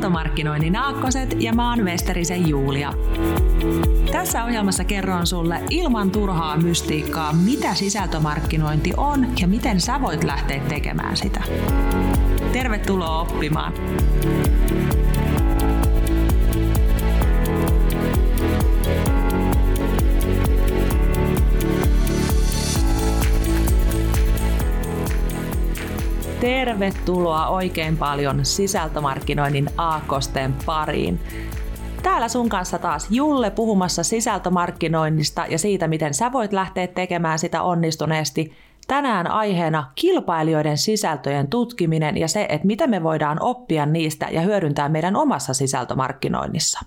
Sisältömarkkinoinnin aakkoset ja mä oon Westerisen Julia. Tässä ohjelmassa kerron sulle ilman turhaa mystiikkaa, mitä sisältömarkkinointi on ja miten sä voit lähteä tekemään sitä. Tervetuloa oppimaan! Tervetuloa oikein paljon sisältömarkkinoinnin aakkosten pariin. Täällä sun kanssa taas Julle puhumassa sisältömarkkinoinnista ja siitä, miten sä voit lähteä tekemään sitä onnistuneesti. Tänään aiheena kilpailijoiden sisältöjen tutkiminen ja se, että miten me voidaan oppia niistä ja hyödyntää meidän omassa sisältömarkkinoinnissa.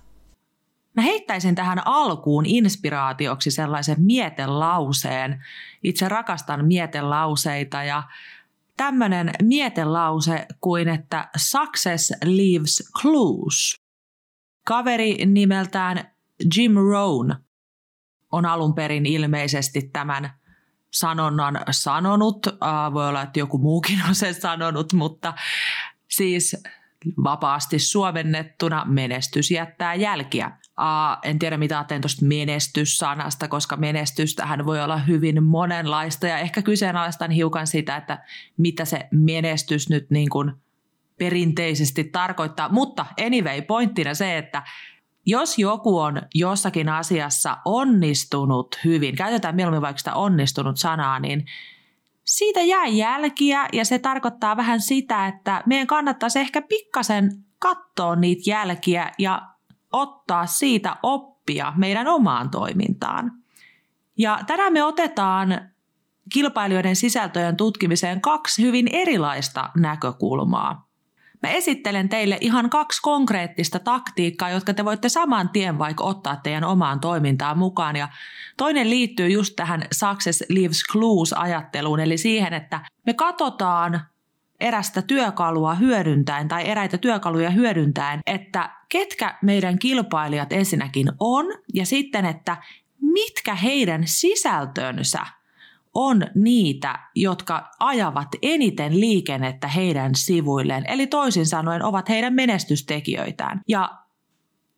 Mä heittäisin tähän alkuun inspiraatioksi sellaisen mietelauseen. Itse rakastan mietelauseita ja tämmöinen mietelause kuin, että success leaves clues. Kaveri nimeltään Jim Rohn on alun perin ilmeisesti tämän sanonnan sanonut. Voi olla, että joku muukin on sen sanonut, mutta siis vapaasti suomennettuna menestys jättää jälkiä. Uh, en tiedä mitä ajattelen tuosta menestyssanasta, koska menestystähän voi olla hyvin monenlaista ja ehkä kyseenalaistan hiukan sitä, että mitä se menestys nyt niin kuin perinteisesti tarkoittaa. Mutta anyway, pointtina se, että jos joku on jossakin asiassa onnistunut hyvin, käytetään mieluummin vaikka sitä onnistunut sanaa, niin siitä jää jälkiä ja se tarkoittaa vähän sitä, että meidän kannattaisi ehkä pikkasen katsoa niitä jälkiä ja ottaa siitä oppia meidän omaan toimintaan. Ja tänään me otetaan kilpailijoiden sisältöjen tutkimiseen kaksi hyvin erilaista näkökulmaa. Mä esittelen teille ihan kaksi konkreettista taktiikkaa, jotka te voitte saman tien vaikka ottaa teidän omaan toimintaan mukaan. Ja toinen liittyy just tähän Success Leaves Clues-ajatteluun, eli siihen, että me katsotaan erästä työkalua hyödyntäen tai eräitä työkaluja hyödyntäen, että ketkä meidän kilpailijat ensinnäkin on ja sitten, että mitkä heidän sisältönsä on niitä, jotka ajavat eniten liikennettä heidän sivuilleen, eli toisin sanoen ovat heidän menestystekijöitään. Ja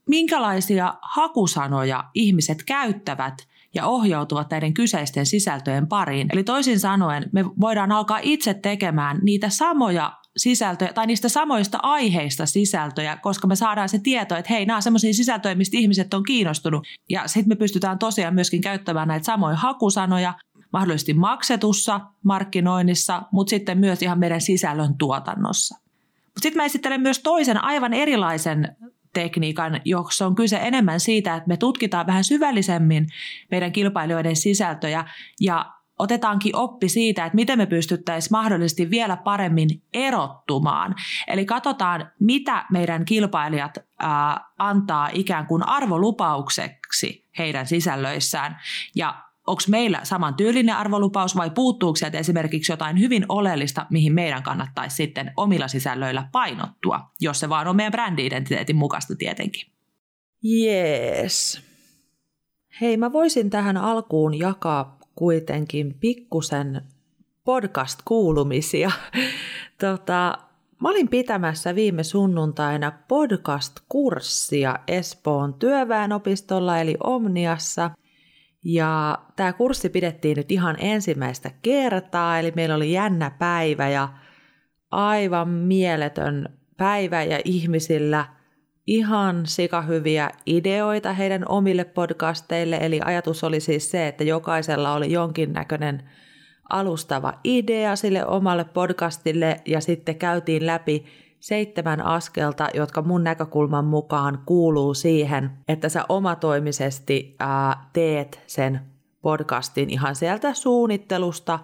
minkälaisia hakusanoja ihmiset käyttävät ja ohjautuvat näiden kyseisten sisältöjen pariin. Eli toisin sanoen me voidaan alkaa itse tekemään niitä samoja sisältöjä tai niistä samoista aiheista sisältöjä, koska me saadaan se tieto, että hei, nämä on sellaisia sisältöjä, mistä ihmiset on kiinnostunut. Ja sitten me pystytään tosiaan myöskin käyttämään näitä samoja hakusanoja, mahdollisesti maksetussa markkinoinnissa, mutta sitten myös ihan meidän sisällön tuotannossa. Sitten mä esittelen myös toisen aivan erilaisen tekniikan, jossa on kyse enemmän siitä, että me tutkitaan vähän syvällisemmin meidän kilpailijoiden sisältöjä ja otetaankin oppi siitä, että miten me pystyttäisiin mahdollisesti vielä paremmin erottumaan. Eli katsotaan, mitä meidän kilpailijat ää, antaa ikään kuin arvolupaukseksi heidän sisällöissään ja onko meillä saman tyylinen arvolupaus vai puuttuuko sieltä esimerkiksi jotain hyvin oleellista, mihin meidän kannattaisi sitten omilla sisällöillä painottua, jos se vaan on meidän brändi-identiteetin mukaista tietenkin. Jees. Hei, mä voisin tähän alkuun jakaa kuitenkin pikkusen podcast-kuulumisia. Tota, mä olin pitämässä viime sunnuntaina podcast-kurssia Espoon työväenopistolla eli Omniassa – ja tämä kurssi pidettiin nyt ihan ensimmäistä kertaa, eli meillä oli jännä päivä ja aivan mieletön päivä ja ihmisillä ihan sikahyviä ideoita heidän omille podcasteille. Eli ajatus oli siis se, että jokaisella oli jonkinnäköinen alustava idea sille omalle podcastille ja sitten käytiin läpi seitsemän askelta, jotka mun näkökulman mukaan kuuluu siihen, että sä omatoimisesti ää, teet sen podcastin ihan sieltä suunnittelusta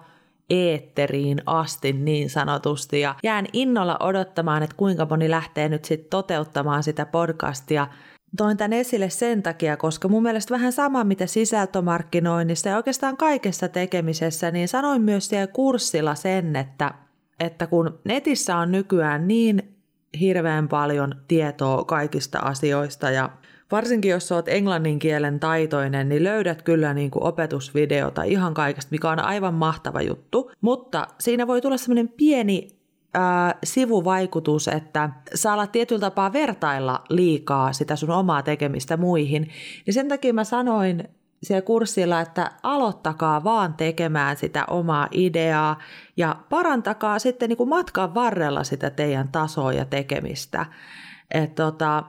eetteriin asti niin sanotusti. Ja jään innolla odottamaan, että kuinka moni lähtee nyt sitten toteuttamaan sitä podcastia. Toin tämän esille sen takia, koska mun mielestä vähän sama mitä sisältömarkkinoinnissa ja oikeastaan kaikessa tekemisessä, niin sanoin myös siellä kurssilla sen, että että kun netissä on nykyään niin hirveän paljon tietoa kaikista asioista ja varsinkin jos olet englannin kielen taitoinen, niin löydät kyllä niin kuin opetusvideota ihan kaikesta, mikä on aivan mahtava juttu. Mutta siinä voi tulla semmoinen pieni äh, sivuvaikutus, että sä alat tietyllä tapaa vertailla liikaa sitä sun omaa tekemistä muihin. Niin sen takia mä sanoin siellä kurssilla, että aloittakaa vaan tekemään sitä omaa ideaa ja parantakaa sitten niin kuin matkan varrella sitä teidän tasoa ja tekemistä. Et tota,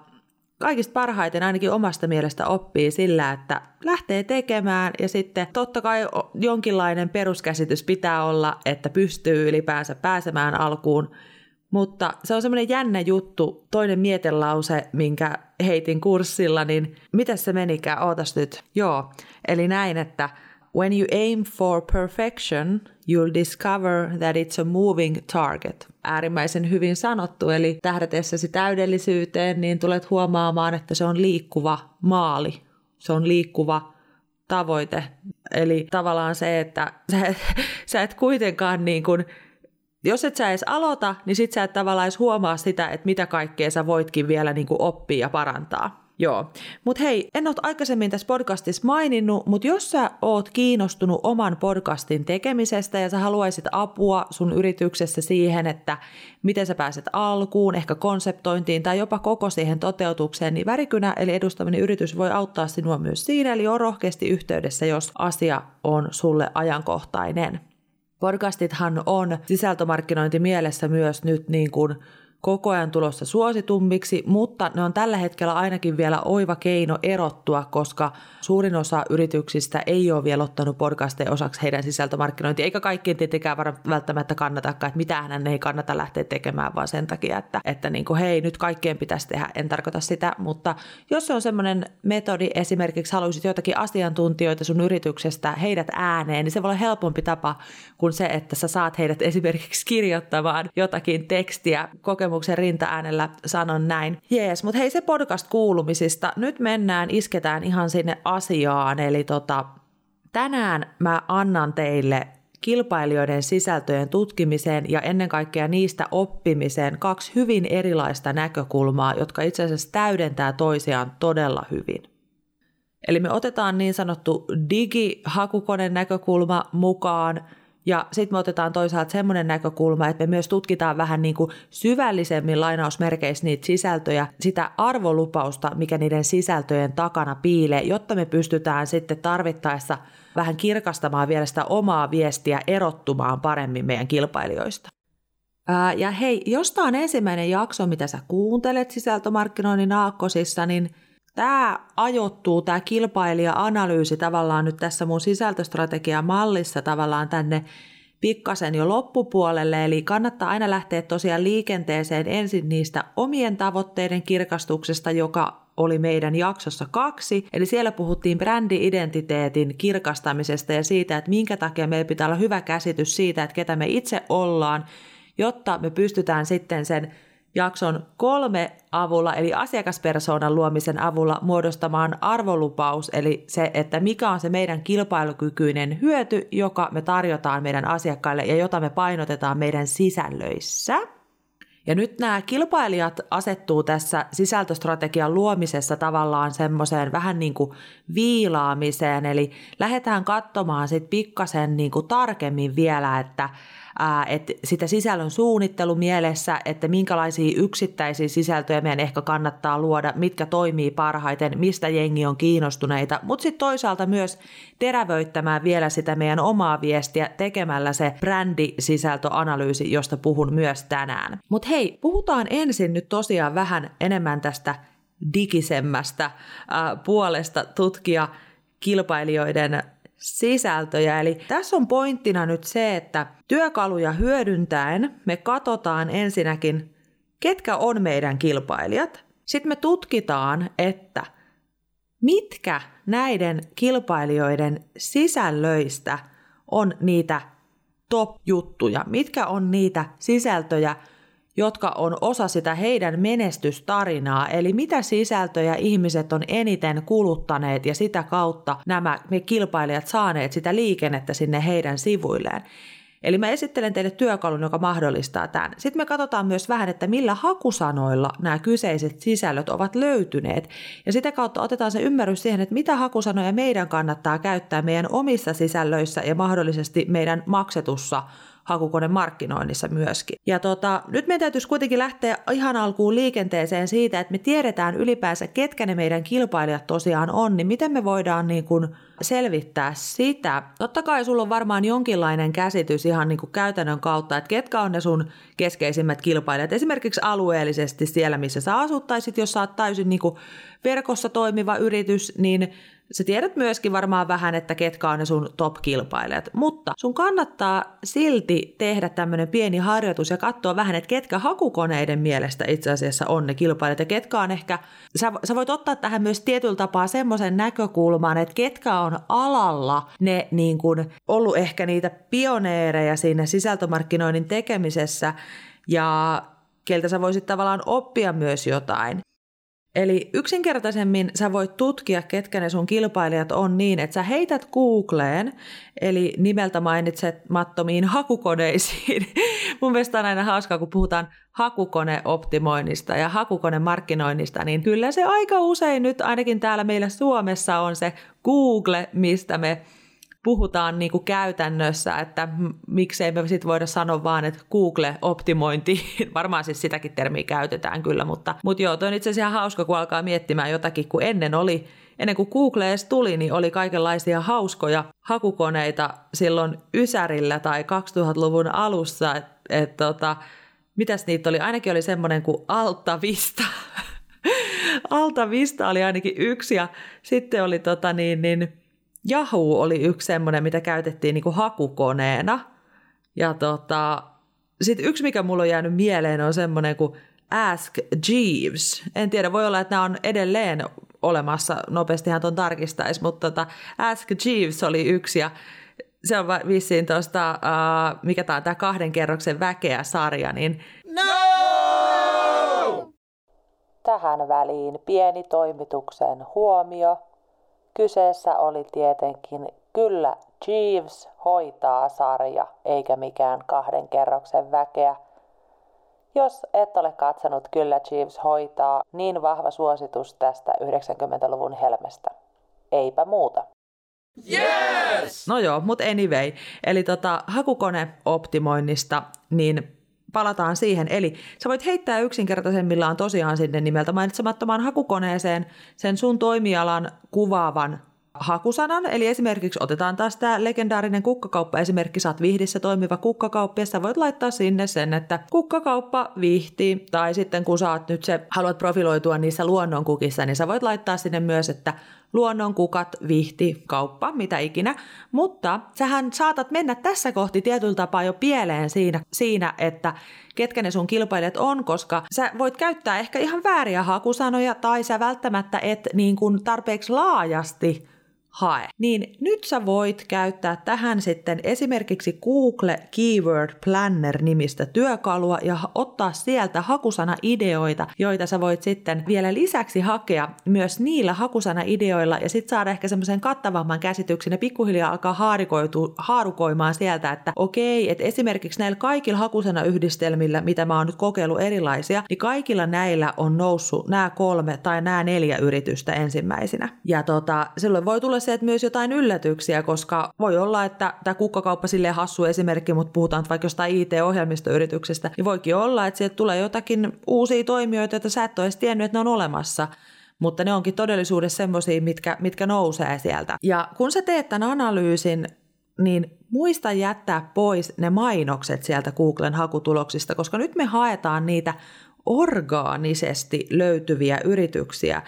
kaikista parhaiten ainakin omasta mielestä oppii sillä, että lähtee tekemään ja sitten totta kai jonkinlainen peruskäsitys pitää olla, että pystyy ylipäänsä pääsemään alkuun, mutta se on semmoinen jännä juttu, toinen mietelause, minkä heitin kurssilla, niin mitä se menikään, ootas nyt. Joo, eli näin, että when you aim for perfection, you'll discover that it's a moving target. Äärimmäisen hyvin sanottu, eli tähdätessäsi täydellisyyteen, niin tulet huomaamaan, että se on liikkuva maali. Se on liikkuva tavoite. Eli tavallaan se, että sä, sä et kuitenkaan niin kuin jos et sä edes aloita, niin sit sä et tavallaan edes huomaa sitä, että mitä kaikkea sä voitkin vielä niin kuin oppia ja parantaa. Joo, mutta hei, en ole aikaisemmin tässä podcastissa maininnut, mutta jos sä oot kiinnostunut oman podcastin tekemisestä ja sä haluaisit apua sun yrityksessä siihen, että miten sä pääset alkuun, ehkä konseptointiin tai jopa koko siihen toteutukseen, niin Värikynä eli edustaminen yritys voi auttaa sinua myös siinä, eli on rohkeasti yhteydessä, jos asia on sulle ajankohtainen. Podcastithan on sisältömarkkinointi mielessä myös nyt niin kuin koko ajan tulossa suositummiksi, mutta ne on tällä hetkellä ainakin vielä oiva keino erottua, koska suurin osa yrityksistä ei ole vielä ottanut podcasteja osaksi heidän sisältömarkkinointia, eikä kaikkien tietenkään välttämättä kannatakaan, että mitä hän ei kannata lähteä tekemään, vaan sen takia, että, että niin kuin, hei, nyt kaikkien pitäisi tehdä, en tarkoita sitä, mutta jos se on semmoinen metodi, esimerkiksi haluaisit joitakin asiantuntijoita sun yrityksestä, heidät ääneen, niin se voi olla helpompi tapa kuin se, että sä saat heidät esimerkiksi kirjoittamaan jotakin tekstiä kokemuksia kokemuksen rintaäänellä sanon näin. Jees, mutta hei se podcast kuulumisista. Nyt mennään, isketään ihan sinne asiaan. Eli tota, tänään mä annan teille kilpailijoiden sisältöjen tutkimiseen ja ennen kaikkea niistä oppimiseen kaksi hyvin erilaista näkökulmaa, jotka itse asiassa täydentää toisiaan todella hyvin. Eli me otetaan niin sanottu digihakukoneen näkökulma mukaan – ja sitten me otetaan toisaalta semmoinen näkökulma, että me myös tutkitaan vähän niin kuin syvällisemmin lainausmerkeissä niitä sisältöjä, sitä arvolupausta, mikä niiden sisältöjen takana piilee, jotta me pystytään sitten tarvittaessa vähän kirkastamaan vielä sitä omaa viestiä erottumaan paremmin meidän kilpailijoista. ja hei, jos tämä on ensimmäinen jakso, mitä sä kuuntelet sisältömarkkinoinnin aakkosissa, niin – tämä ajoittuu, tämä kilpailija-analyysi tavallaan nyt tässä mun sisältöstrategian mallissa tavallaan tänne pikkasen jo loppupuolelle, eli kannattaa aina lähteä tosiaan liikenteeseen ensin niistä omien tavoitteiden kirkastuksesta, joka oli meidän jaksossa kaksi. Eli siellä puhuttiin brändi-identiteetin kirkastamisesta ja siitä, että minkä takia meillä pitää olla hyvä käsitys siitä, että ketä me itse ollaan, jotta me pystytään sitten sen jakson kolme avulla, eli asiakaspersoonan luomisen avulla muodostamaan arvolupaus, eli se, että mikä on se meidän kilpailukykyinen hyöty, joka me tarjotaan meidän asiakkaille ja jota me painotetaan meidän sisällöissä. Ja nyt nämä kilpailijat asettuu tässä sisältöstrategian luomisessa tavallaan semmoiseen vähän niin kuin viilaamiseen, eli lähdetään katsomaan sitten pikkasen niin kuin tarkemmin vielä, että että sitä sisällön suunnittelu mielessä, että minkälaisia yksittäisiä sisältöjä meidän ehkä kannattaa luoda, mitkä toimii parhaiten, mistä jengi on kiinnostuneita, mutta sitten toisaalta myös terävöittämään vielä sitä meidän omaa viestiä tekemällä se brändisisältöanalyysi, josta puhun myös tänään. Mutta hei, puhutaan ensin nyt tosiaan vähän enemmän tästä digisemmästä äh, puolesta tutkia kilpailijoiden sisältöjä. Eli tässä on pointtina nyt se, että työkaluja hyödyntäen me katsotaan ensinnäkin, ketkä on meidän kilpailijat. Sitten me tutkitaan, että mitkä näiden kilpailijoiden sisällöistä on niitä top-juttuja, mitkä on niitä sisältöjä, jotka on osa sitä heidän menestystarinaa, eli mitä sisältöjä ihmiset on eniten kuluttaneet ja sitä kautta nämä me kilpailijat saaneet sitä liikennettä sinne heidän sivuilleen. Eli mä esittelen teille työkalun, joka mahdollistaa tämän. Sitten me katsotaan myös vähän, että millä hakusanoilla nämä kyseiset sisällöt ovat löytyneet. Ja sitä kautta otetaan se ymmärrys siihen, että mitä hakusanoja meidän kannattaa käyttää meidän omissa sisällöissä ja mahdollisesti meidän maksetussa hakukonemarkkinoinnissa myöskin. Ja tota, nyt meidän täytyisi kuitenkin lähteä ihan alkuun liikenteeseen siitä, että me tiedetään ylipäänsä, ketkä ne meidän kilpailijat tosiaan on, niin miten me voidaan niin kuin selvittää sitä. Totta kai sulla on varmaan jonkinlainen käsitys ihan niin kuin käytännön kautta, että ketkä on ne sun keskeisimmät kilpailijat. Esimerkiksi alueellisesti siellä, missä sä asuttaisit, jos sä oot täysin niin kuin verkossa toimiva yritys, niin Sä tiedät myöskin varmaan vähän, että ketkä on ne sun top-kilpailijat, mutta sun kannattaa silti tehdä tämmöinen pieni harjoitus ja katsoa vähän, että ketkä hakukoneiden mielestä itse asiassa on ne kilpailijat ja ketkä on ehkä, sä, sä voit ottaa tähän myös tietyllä tapaa semmoisen näkökulman, että ketkä on alalla ne niin kuin ollut ehkä niitä pioneereja siinä sisältömarkkinoinnin tekemisessä ja keltä sä voisit tavallaan oppia myös jotain. Eli yksinkertaisemmin sä voit tutkia, ketkä ne sun kilpailijat on niin, että sä heität Googleen, eli nimeltä mainitsemattomiin hakukoneisiin. Mun mielestä on aina hauskaa, kun puhutaan hakukoneoptimoinnista ja hakukonemarkkinoinnista, niin kyllä se aika usein nyt ainakin täällä meillä Suomessa on se Google, mistä me puhutaan niin kuin käytännössä, että miksei me sitten voida sanoa vaan, että Google-optimointi, varmaan siis sitäkin termiä käytetään kyllä, mutta, mutta joo, toi on itse asiassa ihan hauska, kun alkaa miettimään jotakin, kun ennen oli, ennen kuin Google edes tuli, niin oli kaikenlaisia hauskoja hakukoneita silloin Ysärillä tai 2000-luvun alussa, että et, tota, mitäs niitä oli, ainakin oli semmoinen kuin Alta Vista, Alta Vista oli ainakin yksi ja sitten oli tota niin, niin Yahoo oli yksi semmoinen, mitä käytettiin niin kuin hakukoneena. Ja tota, sitten yksi, mikä mulla on jäänyt mieleen, on semmoinen kuin Ask Jeeves. En tiedä, voi olla, että nämä on edelleen olemassa, nopeastihan tuon tarkistaisi, mutta tota, Ask Jeeves oli yksi ja se on vissiin tuosta, uh, mikä tämä on tämä kahden kerroksen väkeä sarja, niin no! Tähän väliin pieni toimituksen huomio. Kyseessä oli tietenkin Kyllä Jeeves hoitaa sarja, eikä mikään kahden kerroksen väkeä. Jos et ole katsonut Kyllä Jeeves hoitaa, niin vahva suositus tästä 90-luvun helmestä. Eipä muuta. Yes! No joo, mutta anyway. Eli tota, hakukoneoptimoinnista, niin palataan siihen. Eli sä voit heittää yksinkertaisemmillaan tosiaan sinne nimeltä mainitsemattomaan hakukoneeseen sen sun toimialan kuvaavan hakusanan, eli esimerkiksi otetaan taas tämä legendaarinen kukkakauppa-esimerkki, saat Vihdissä toimiva kukkakauppa, ja sä voit laittaa sinne sen, että kukkakauppa Vihti, tai sitten kun saat nyt se, haluat profiloitua niissä luonnonkukissa, niin sä voit laittaa sinne myös, että luonnonkukat, vihti, kauppa, mitä ikinä, mutta sähän saatat mennä tässä kohti tietyllä tapaa jo pieleen siinä, siinä, että ketkä ne sun kilpailijat on, koska sä voit käyttää ehkä ihan vääriä hakusanoja tai sä välttämättä et niin kuin tarpeeksi laajasti hae. Niin nyt sä voit käyttää tähän sitten esimerkiksi Google Keyword Planner-nimistä työkalua ja ottaa sieltä hakusana-ideoita, joita sä voit sitten vielä lisäksi hakea myös niillä hakusana-ideoilla ja sitten saada ehkä semmoisen kattavamman käsityksen ja pikkuhiljaa alkaa haarukoimaan sieltä, että okei, että esimerkiksi näillä kaikilla hakusanayhdistelmillä, mitä mä oon nyt kokeillut erilaisia, niin kaikilla näillä on noussut nämä kolme tai nämä neljä yritystä ensimmäisenä. Ja tota, silloin voi tulla sieltä myös jotain yllätyksiä, koska voi olla, että tämä kukkakauppa sille hassu esimerkki, mutta puhutaan vaikka jostain IT-ohjelmistoyrityksestä, niin voikin olla, että sieltä tulee jotakin uusia toimijoita, joita sä et ole edes tiennyt, että ne on olemassa mutta ne onkin todellisuudessa semmoisia, mitkä, mitkä nousee sieltä. Ja kun sä teet tämän analyysin, niin muista jättää pois ne mainokset sieltä Googlen hakutuloksista, koska nyt me haetaan niitä orgaanisesti löytyviä yrityksiä,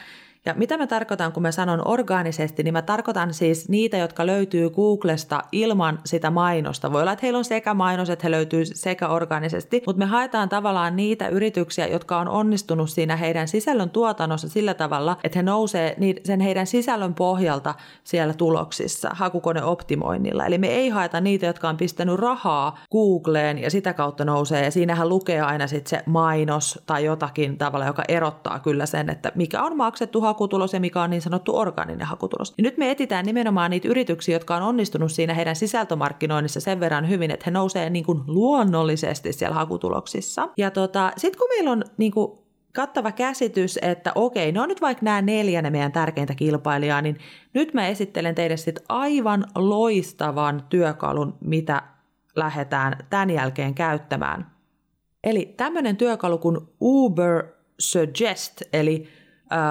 ja mitä mä tarkoitan, kun mä sanon orgaanisesti, niin mä tarkoitan siis niitä, jotka löytyy Googlesta ilman sitä mainosta. Voi olla, että heillä on sekä mainos, että he löytyy sekä orgaanisesti, mutta me haetaan tavallaan niitä yrityksiä, jotka on onnistunut siinä heidän sisällön tuotannossa sillä tavalla, että he nousee sen heidän sisällön pohjalta siellä tuloksissa hakukoneoptimoinnilla. Eli me ei haeta niitä, jotka on pistänyt rahaa Googleen ja sitä kautta nousee. Ja siinähän lukee aina sitten se mainos tai jotakin tavalla, joka erottaa kyllä sen, että mikä on maksettu hakutulos ja mikä on niin sanottu orgaaninen hakutulos. Ja nyt me etitään nimenomaan niitä yrityksiä, jotka on onnistunut siinä heidän sisältömarkkinoinnissa sen verran hyvin, että he nousee niin kuin luonnollisesti siellä hakutuloksissa. Ja tota, sitten kun meillä on niin kuin kattava käsitys, että okei, no nyt vaikka nämä neljä ne meidän tärkeintä kilpailijaa, niin nyt mä esittelen teille sitten aivan loistavan työkalun, mitä lähdetään tämän jälkeen käyttämään. Eli tämmöinen työkalu kuin Uber Suggest, eli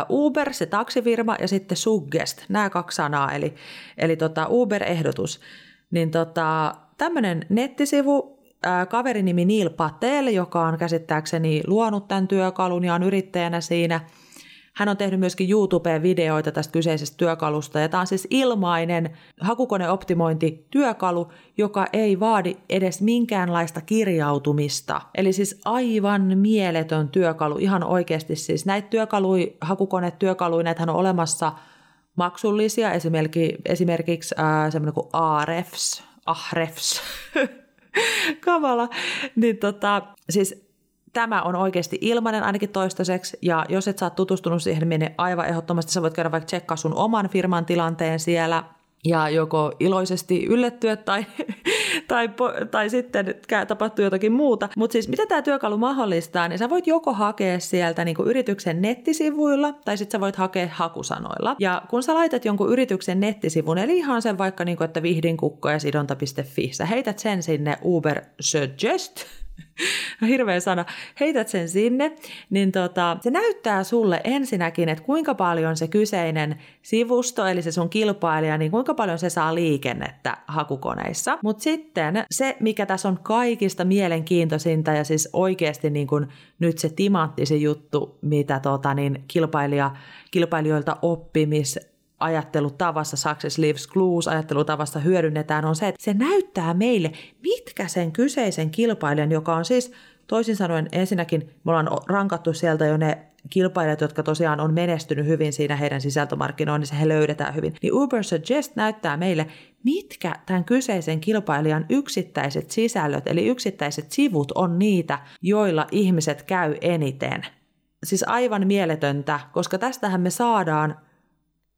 Uber, se taksifirma, ja sitten Suggest, nämä kaksi sanaa, eli, eli tota Uber-ehdotus. Niin tota, tämmöinen nettisivu, kaverinimi Neil Patel, joka on käsittääkseni luonut tämän työkalun ja on yrittäjänä siinä – hän on tehnyt myöskin YouTubeen videoita tästä kyseisestä työkalusta. Ja tämä on siis ilmainen hakukoneoptimointityökalu, joka ei vaadi edes minkäänlaista kirjautumista. Eli siis aivan mieletön työkalu, ihan oikeasti siis näitä työkalui, hakukonetyökaluja, näitähän on olemassa maksullisia, esimerkiksi, esimerkiksi äh, semmoinen kuin Ahrefs, Ahrefs, kamala, niin tota, siis Tämä on oikeasti ilmainen ainakin toistaiseksi, ja jos et saa tutustunut siihen, niin mene aivan ehdottomasti. Sä voit käydä vaikka tsekkaa sun oman firman tilanteen siellä, ja joko iloisesti yllettyä tai, tai, tai sitten tapahtuu jotakin muuta. Mutta siis mitä tämä työkalu mahdollistaa, niin sä voit joko hakea sieltä niinku yrityksen nettisivuilla tai sitten sä voit hakea hakusanoilla. Ja kun sä laitat jonkun yrityksen nettisivun, eli ihan sen vaikka niinku, että vihdinkukko ja sidonta.fi, sä heität sen sinne Uber Suggest hirveä sana, heität sen sinne, niin tota, se näyttää sulle ensinnäkin, että kuinka paljon se kyseinen sivusto, eli se sun kilpailija, niin kuinka paljon se saa liikennettä hakukoneissa. Mutta sitten se, mikä tässä on kaikista mielenkiintoisinta ja siis oikeasti niin kun nyt se timanttisi juttu, mitä tota, niin kilpailija, kilpailijoilta oppimis ajattelutavassa, Success Leaves Clues ajattelutavassa hyödynnetään, on se, että se näyttää meille, mitkä sen kyseisen kilpailijan, joka on siis toisin sanoen ensinnäkin me ollaan rankattu sieltä jo ne kilpailijat, jotka tosiaan on menestynyt hyvin siinä heidän sisältömarkkinoinnissa, he löydetään hyvin. Niin Uber Suggest näyttää meille, mitkä tämän kyseisen kilpailijan yksittäiset sisällöt, eli yksittäiset sivut on niitä, joilla ihmiset käy eniten. Siis aivan mieletöntä, koska tästähän me saadaan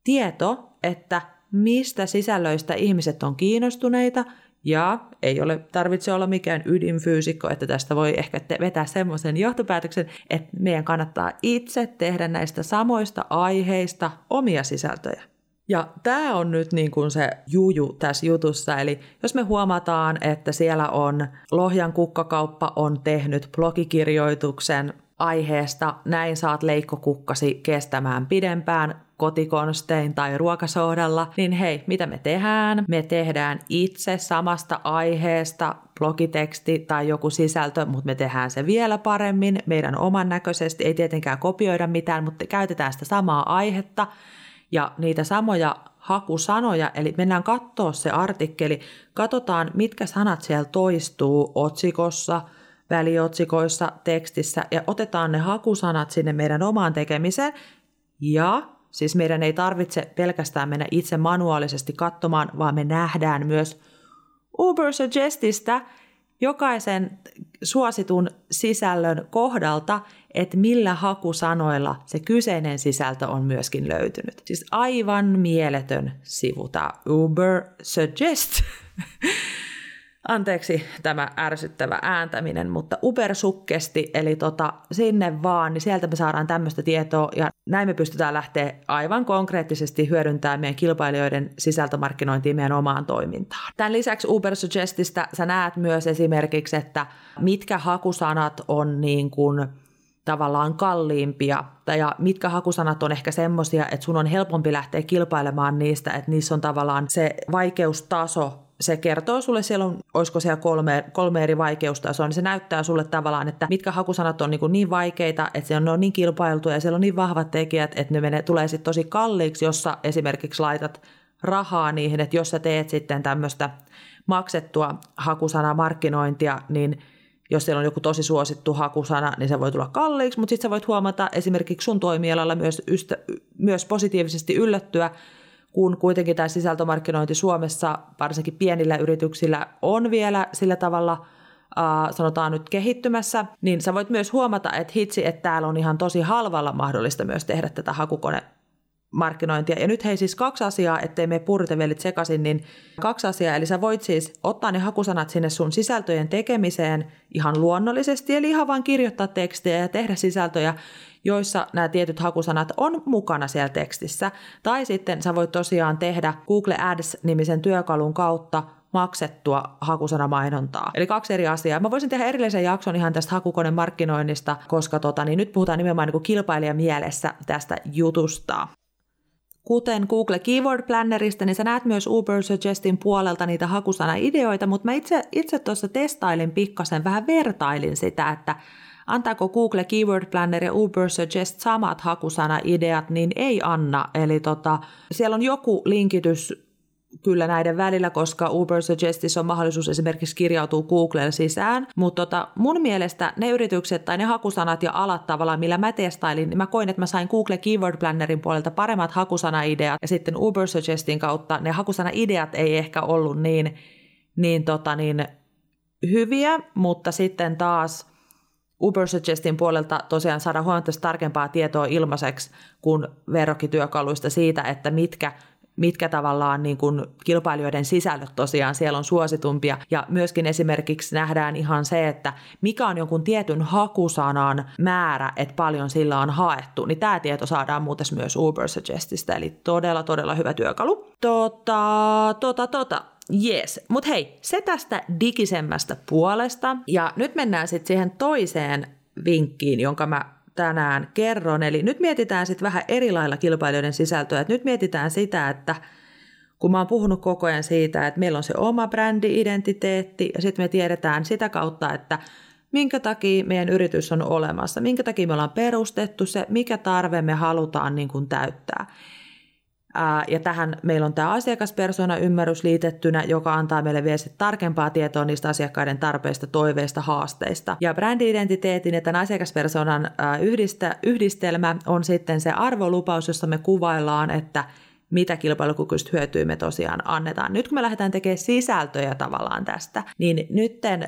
tieto, että mistä sisällöistä ihmiset on kiinnostuneita, ja ei ole, tarvitse olla mikään ydinfyysikko, että tästä voi ehkä te- vetää semmoisen johtopäätöksen, että meidän kannattaa itse tehdä näistä samoista aiheista omia sisältöjä. Ja tämä on nyt niin kuin se juju tässä jutussa, eli jos me huomataan, että siellä on Lohjan kukkakauppa on tehnyt blogikirjoituksen aiheesta, näin saat leikkokukkasi kestämään pidempään, kotikonstein tai ruokasohdalla, niin hei, mitä me tehdään? Me tehdään itse samasta aiheesta blogiteksti tai joku sisältö, mutta me tehdään se vielä paremmin, meidän oman näköisesti, ei tietenkään kopioida mitään, mutta käytetään sitä samaa aihetta. Ja niitä samoja hakusanoja, eli mennään katsoa se artikkeli, katsotaan mitkä sanat siellä toistuu otsikossa, väliotsikoissa, tekstissä ja otetaan ne hakusanat sinne meidän omaan tekemiseen. Ja Siis meidän ei tarvitse pelkästään mennä itse manuaalisesti katsomaan, vaan me nähdään myös Uber Suggestista jokaisen suositun sisällön kohdalta, että millä hakusanoilla se kyseinen sisältö on myöskin löytynyt. Siis aivan mieletön sivu tämä Uber Suggest. Anteeksi tämä ärsyttävä ääntäminen, mutta ubersukkesti, eli tota, sinne vaan, niin sieltä me saadaan tämmöistä tietoa ja näin me pystytään lähteä aivan konkreettisesti hyödyntämään meidän kilpailijoiden sisältömarkkinointiin meidän omaan toimintaan. Tämän lisäksi Uber Suggestista sä näet myös esimerkiksi, että mitkä hakusanat on niin kuin tavallaan kalliimpia, ja mitkä hakusanat on ehkä semmoisia, että sun on helpompi lähteä kilpailemaan niistä, että niissä on tavallaan se vaikeustaso se kertoo sulle, siellä on, olisiko siellä kolme, kolme eri vaikeustasoa, niin se näyttää sulle tavallaan, että mitkä hakusanat on niin, kuin niin vaikeita, että se on, ne on niin kilpailtuja ja siellä on niin vahvat tekijät, että ne menee, tulee sitten tosi kalliiksi, jossa esimerkiksi laitat rahaa niihin, että jos sä teet sitten tämmöistä maksettua hakusanamarkkinointia, niin jos siellä on joku tosi suosittu hakusana, niin se voi tulla kalliiksi, mutta sitten sä voit huomata esimerkiksi sun toimialalla myös, ystä, myös positiivisesti yllättyä, kun kuitenkin tämä sisältömarkkinointi Suomessa, varsinkin pienillä yrityksillä, on vielä sillä tavalla Uh, sanotaan nyt kehittymässä, niin sä voit myös huomata, että hitsi, että täällä on ihan tosi halvalla mahdollista myös tehdä tätä hakukone markkinointia. Ja nyt hei siis kaksi asiaa, ettei me puritevelit sekaisin, niin kaksi asiaa. Eli sä voit siis ottaa ne hakusanat sinne sun sisältöjen tekemiseen ihan luonnollisesti, eli ihan vaan kirjoittaa tekstiä ja tehdä sisältöjä, joissa nämä tietyt hakusanat on mukana siellä tekstissä. Tai sitten sä voit tosiaan tehdä Google Ads-nimisen työkalun kautta maksettua hakusanamainontaa. Eli kaksi eri asiaa. Mä voisin tehdä erillisen jakson ihan tästä hakukonemarkkinoinnista, koska tota, niin nyt puhutaan nimenomaan niin kilpailijan mielessä tästä jutusta. Kuten Google Keyword Plannerista, niin sä näet myös Uber Suggestin puolelta niitä hakusana-ideoita, mutta mä itse, itse tuossa testailin pikkasen, vähän vertailin sitä, että antaako Google Keyword Planner ja Uber Suggest samat hakusana-ideat, niin ei anna. Eli tota, siellä on joku linkitys kyllä näiden välillä, koska Uber Suggestissa on mahdollisuus esimerkiksi kirjautua Googlelle sisään, mutta tota, mun mielestä ne yritykset tai ne hakusanat ja alat tavallaan, millä mä testailin, niin mä koin, että mä sain Google Keyword Plannerin puolelta paremmat hakusanaideat. Ja sitten Uber Suggestin kautta ne hakusanaideat ei ehkä ollut niin, niin, tota, niin hyviä, mutta sitten taas Uber Suggestin puolelta tosiaan saada huomattavasti tarkempaa tietoa ilmaiseksi kuin verrokkityökaluista siitä, että mitkä mitkä tavallaan niin kuin kilpailijoiden sisällöt tosiaan siellä on suositumpia. Ja myöskin esimerkiksi nähdään ihan se, että mikä on jonkun tietyn hakusanan määrä, että paljon sillä on haettu. Niin tämä tieto saadaan muuten myös Uber Suggestista, eli todella, todella hyvä työkalu. Tota, tota, tota. Yes, mutta hei, se tästä digisemmästä puolesta. Ja nyt mennään sitten siihen toiseen vinkkiin, jonka mä tänään kerron. Eli nyt mietitään sitten vähän eri lailla kilpailijoiden sisältöä. Et nyt mietitään sitä, että kun mä oon puhunut koko ajan siitä, että meillä on se oma brändi-identiteetti ja sitten me tiedetään sitä kautta, että minkä takia meidän yritys on olemassa, minkä takia me ollaan perustettu se, mikä tarve me halutaan niin kuin täyttää. Ja tähän meillä on tämä asiakaspersona ymmärrys liitettynä, joka antaa meille vielä tarkempaa tietoa niistä asiakkaiden tarpeista, toiveista, haasteista. Ja brändi-identiteetin ja tämän asiakaspersonan yhdistä, yhdistelmä on sitten se arvolupaus, jossa me kuvaillaan, että mitä kilpailukykyistä hyötyä me tosiaan annetaan. Nyt kun me lähdetään tekemään sisältöjä tavallaan tästä, niin nytten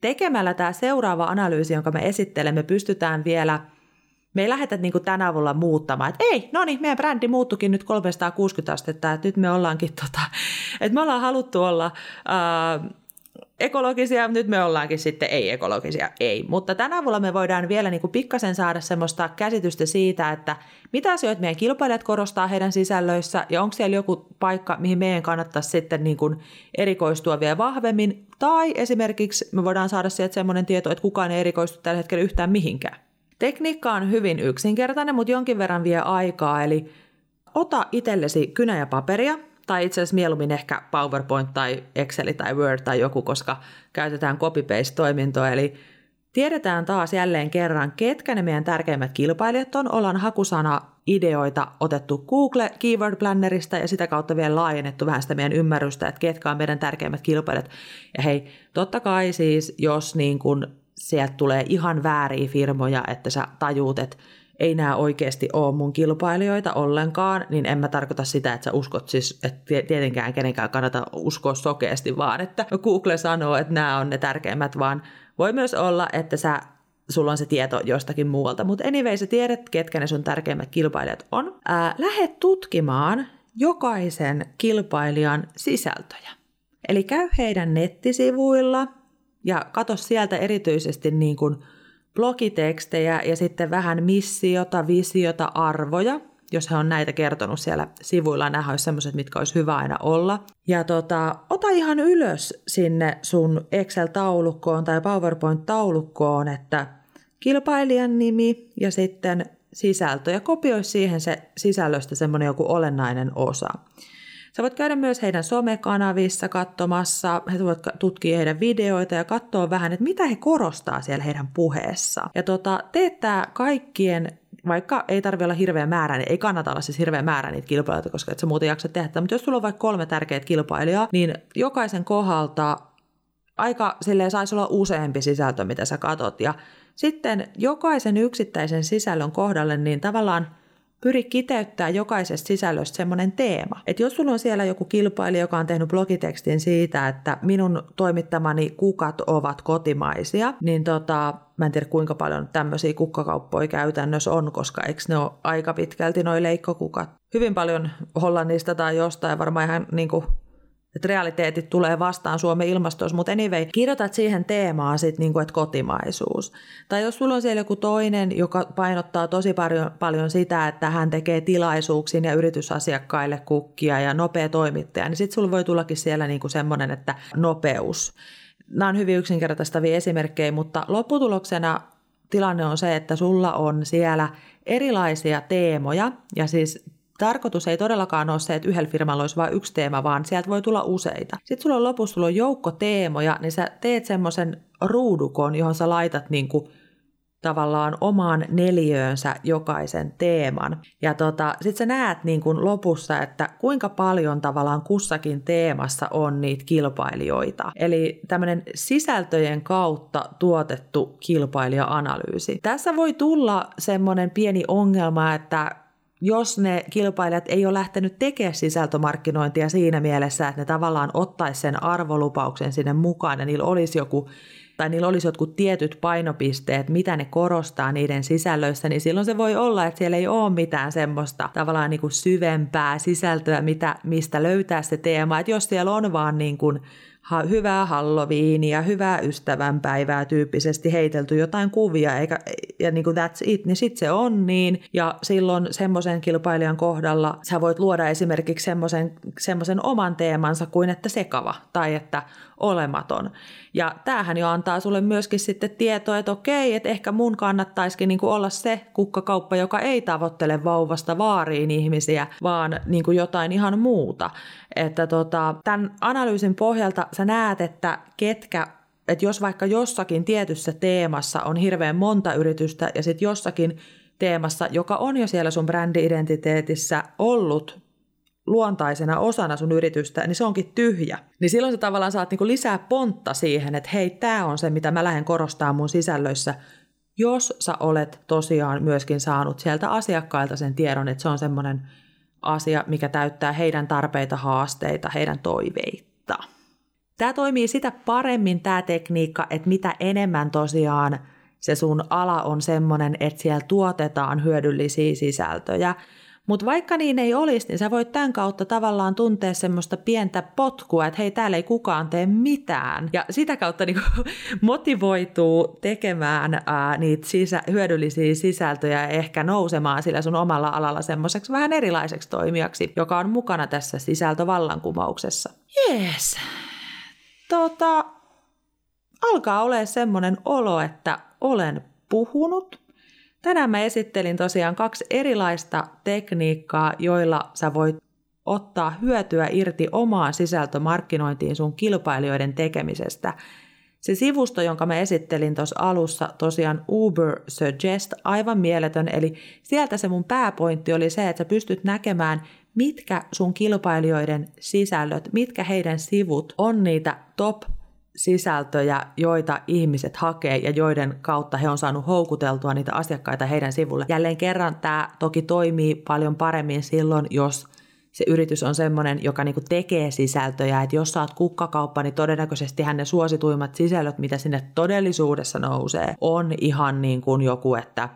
tekemällä tämä seuraava analyysi, jonka me esittelemme, pystytään vielä – me ei lähdetä niin kuin tänä avulla muuttamaan, että ei, no niin, meidän brändi muuttukin nyt 360 astetta, että nyt me ollaankin, tota, että me ollaan haluttu olla ää, ekologisia, nyt me ollaankin sitten ei-ekologisia, ei. Mutta tänä avulla me voidaan vielä niin kuin pikkasen saada semmoista käsitystä siitä, että mitä asioita meidän kilpailijat korostaa heidän sisällöissä ja onko siellä joku paikka, mihin meidän kannattaisi sitten niin kuin erikoistua vielä vahvemmin. Tai esimerkiksi me voidaan saada sieltä semmoinen tieto, että kukaan ei erikoistu tällä hetkellä yhtään mihinkään. Tekniikka on hyvin yksinkertainen, mutta jonkin verran vie aikaa, eli ota itsellesi kynä ja paperia, tai itse asiassa mieluummin ehkä PowerPoint tai Excel tai Word tai joku, koska käytetään copy-paste-toimintoa, eli tiedetään taas jälleen kerran, ketkä ne meidän tärkeimmät kilpailijat on. Ollaan hakusana ideoita otettu Google Keyword Plannerista ja sitä kautta vielä laajennettu vähän sitä meidän ymmärrystä, että ketkä on meidän tärkeimmät kilpailijat. Ja hei, totta kai siis, jos niin kuin sieltä tulee ihan vääriä firmoja, että sä tajuut, että ei nämä oikeasti ole mun kilpailijoita ollenkaan, niin en mä tarkoita sitä, että sä uskot siis, että tietenkään kenenkään kannata uskoa sokeasti, vaan että Google sanoo, että nämä on ne tärkeimmät, vaan voi myös olla, että sä sulla on se tieto jostakin muualta. Mutta anyway, sä tiedät, ketkä ne sun tärkeimmät kilpailijat on. Ää, lähde tutkimaan jokaisen kilpailijan sisältöjä. Eli käy heidän nettisivuilla, ja katso sieltä erityisesti niin kuin blogitekstejä ja sitten vähän missiota, visiota, arvoja, jos he on näitä kertonut siellä sivuilla, nämä olisi sellaiset, mitkä olisi hyvä aina olla. Ja tota, ota ihan ylös sinne sun Excel-taulukkoon tai PowerPoint-taulukkoon, että kilpailijan nimi ja sitten sisältö ja kopioi siihen se sisällöstä semmoinen joku olennainen osa. Sä voit käydä myös heidän somekanavissa katsomassa, he voit tutkia heidän videoita ja katsoa vähän, että mitä he korostaa siellä heidän puheessa. Ja tota, teettää kaikkien vaikka ei tarvitse olla hirveä määrä, niin ei kannata olla siis hirveä määrä niitä kilpailijoita, koska et sä muuten jaksa tehdä. Mutta jos sulla on vaikka kolme tärkeää kilpailijaa, niin jokaisen kohdalta aika silleen saisi olla useampi sisältö, mitä sä katot. Ja sitten jokaisen yksittäisen sisällön kohdalle, niin tavallaan – pyri kiteyttää jokaisesta sisällöstä semmoinen teema. Että jos sulla on siellä joku kilpailija, joka on tehnyt blogitekstin siitä, että minun toimittamani kukat ovat kotimaisia, niin tota, mä en tiedä kuinka paljon tämmöisiä kukkakauppoja käytännössä on, koska eikö ne ole aika pitkälti noi leikkokukat. Hyvin paljon Hollannista tai jostain, varmaan ihan niin kuin että realiteetit tulee vastaan Suomen ilmastossa, mutta anyway, kirjoitat siihen teemaan sitten niinku, että kotimaisuus. Tai jos sulla on siellä joku toinen, joka painottaa tosi paljon, paljon sitä, että hän tekee tilaisuuksiin ja yritysasiakkaille kukkia ja nopea toimittaja, niin sitten sulla voi tullakin siellä niinku semmoinen, että nopeus. Nämä on hyvin yksinkertaistavia esimerkkejä, mutta lopputuloksena tilanne on se, että sulla on siellä erilaisia teemoja, ja siis tarkoitus ei todellakaan ole se, että yhdellä firmalla olisi vain yksi teema, vaan sieltä voi tulla useita. Sitten sulla on lopussa sulla on joukko teemoja, niin sä teet semmoisen ruudukon, johon sä laitat niin kuin tavallaan omaan neljöönsä jokaisen teeman. Ja tota, sitten sä näet niin kuin lopussa, että kuinka paljon tavallaan kussakin teemassa on niitä kilpailijoita. Eli tämmöinen sisältöjen kautta tuotettu kilpailija-analyysi. Tässä voi tulla semmoinen pieni ongelma, että jos ne kilpailijat ei ole lähtenyt tekemään sisältömarkkinointia siinä mielessä, että ne tavallaan ottaisi sen arvolupauksen sinne mukaan ja niillä olisi joku tai niillä olisi jotkut tietyt painopisteet, mitä ne korostaa niiden sisällöissä, niin silloin se voi olla, että siellä ei ole mitään semmoista tavallaan niin kuin syvempää sisältöä, mitä, mistä löytää se teema. Että jos siellä on vaan niin kuin ha, hyvää Halloweenia, hyvää ystävänpäivää tyyppisesti heitelty jotain kuvia, eikä, ja niin kuin that's it, niin sitten se on niin. Ja silloin semmoisen kilpailijan kohdalla sä voit luoda esimerkiksi semmoisen, semmoisen oman teemansa kuin että sekava tai että olematon. Ja tämähän jo antaa sulle myöskin sitten tietoa, että okei, että ehkä mun kannattaisikin niin kuin olla se kukkakauppa, joka ei tavoittele vauvasta vaariin ihmisiä, vaan niin kuin jotain ihan muuta. Että tota, tämän analyysin pohjalta sä näet, että ketkä että jos vaikka jossakin tietyssä teemassa on hirveän monta yritystä ja sitten jossakin teemassa, joka on jo siellä sun brändi-identiteetissä ollut luontaisena osana sun yritystä, niin se onkin tyhjä. Niin silloin sä tavallaan saat niinku lisää pontta siihen, että hei, tämä on se, mitä mä lähden korostaa mun sisällöissä, jos sä olet tosiaan myöskin saanut sieltä asiakkailta sen tiedon, että se on semmoinen asia, mikä täyttää heidän tarpeita, haasteita, heidän toiveita. Tämä toimii sitä paremmin tämä tekniikka, että mitä enemmän tosiaan se sun ala on semmoinen, että siellä tuotetaan hyödyllisiä sisältöjä, mutta vaikka niin ei olisi, niin sä voit tämän kautta tavallaan tuntea semmoista pientä potkua, että hei, täällä ei kukaan tee mitään. Ja sitä kautta niin motivoituu tekemään ää, niitä sisä, hyödyllisiä sisältöjä ja ehkä nousemaan sillä sun omalla alalla semmoiseksi vähän erilaiseksi toimijaksi, joka on mukana tässä sisältövallankumouksessa. Jees. Tota, alkaa olla semmoinen olo, että olen puhunut Tänään mä esittelin tosiaan kaksi erilaista tekniikkaa, joilla sä voit ottaa hyötyä irti omaan sisältömarkkinointiin sun kilpailijoiden tekemisestä. Se sivusto, jonka mä esittelin tuossa alussa, tosiaan Uber Suggest, aivan mieletön, eli sieltä se mun pääpointti oli se, että sä pystyt näkemään, mitkä sun kilpailijoiden sisällöt, mitkä heidän sivut on niitä top sisältöjä, joita ihmiset hakee ja joiden kautta he on saanut houkuteltua niitä asiakkaita heidän sivulle. Jälleen kerran tämä toki toimii paljon paremmin silloin, jos se yritys on semmoinen, joka niinku tekee sisältöjä, että jos saat kukkakauppa, niin todennäköisesti ne suosituimmat sisällöt, mitä sinne todellisuudessa nousee, on ihan niin kuin joku, että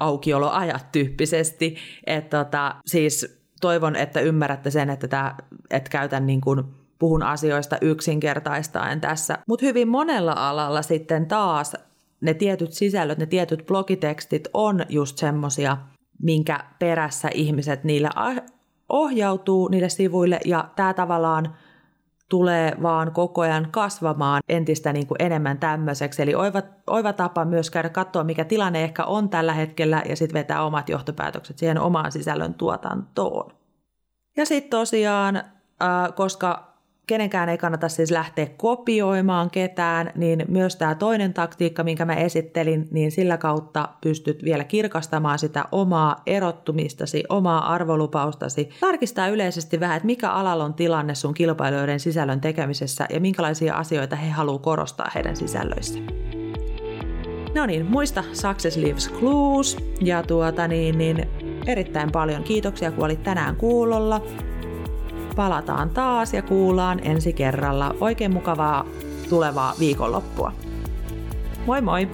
aukioloajat tyyppisesti. Että tota, siis toivon, että ymmärrätte sen, että, tää, että käytän niin kuin puhun asioista yksinkertaistaen tässä. Mutta hyvin monella alalla sitten taas ne tietyt sisällöt, ne tietyt blogitekstit on just semmosia, minkä perässä ihmiset niille ohjautuu niille sivuille ja tämä tavallaan tulee vaan koko ajan kasvamaan entistä niin kuin enemmän tämmöiseksi. Eli oiva, oiva tapa myös käydä katsoa, mikä tilanne ehkä on tällä hetkellä ja sitten vetää omat johtopäätökset siihen omaan sisällön tuotantoon. Ja sitten tosiaan, äh, koska kenenkään ei kannata siis lähteä kopioimaan ketään, niin myös tämä toinen taktiikka, minkä mä esittelin, niin sillä kautta pystyt vielä kirkastamaan sitä omaa erottumistasi, omaa arvolupaustasi. Tarkistaa yleisesti vähän, että mikä alalla on tilanne sun kilpailijoiden sisällön tekemisessä ja minkälaisia asioita he haluaa korostaa heidän sisällöissä. No niin, muista Success Leaves Clues ja tuota niin, niin erittäin paljon kiitoksia, kun olit tänään kuulolla palataan taas ja kuullaan ensi kerralla. Oikein mukavaa tulevaa viikonloppua. Moi moi!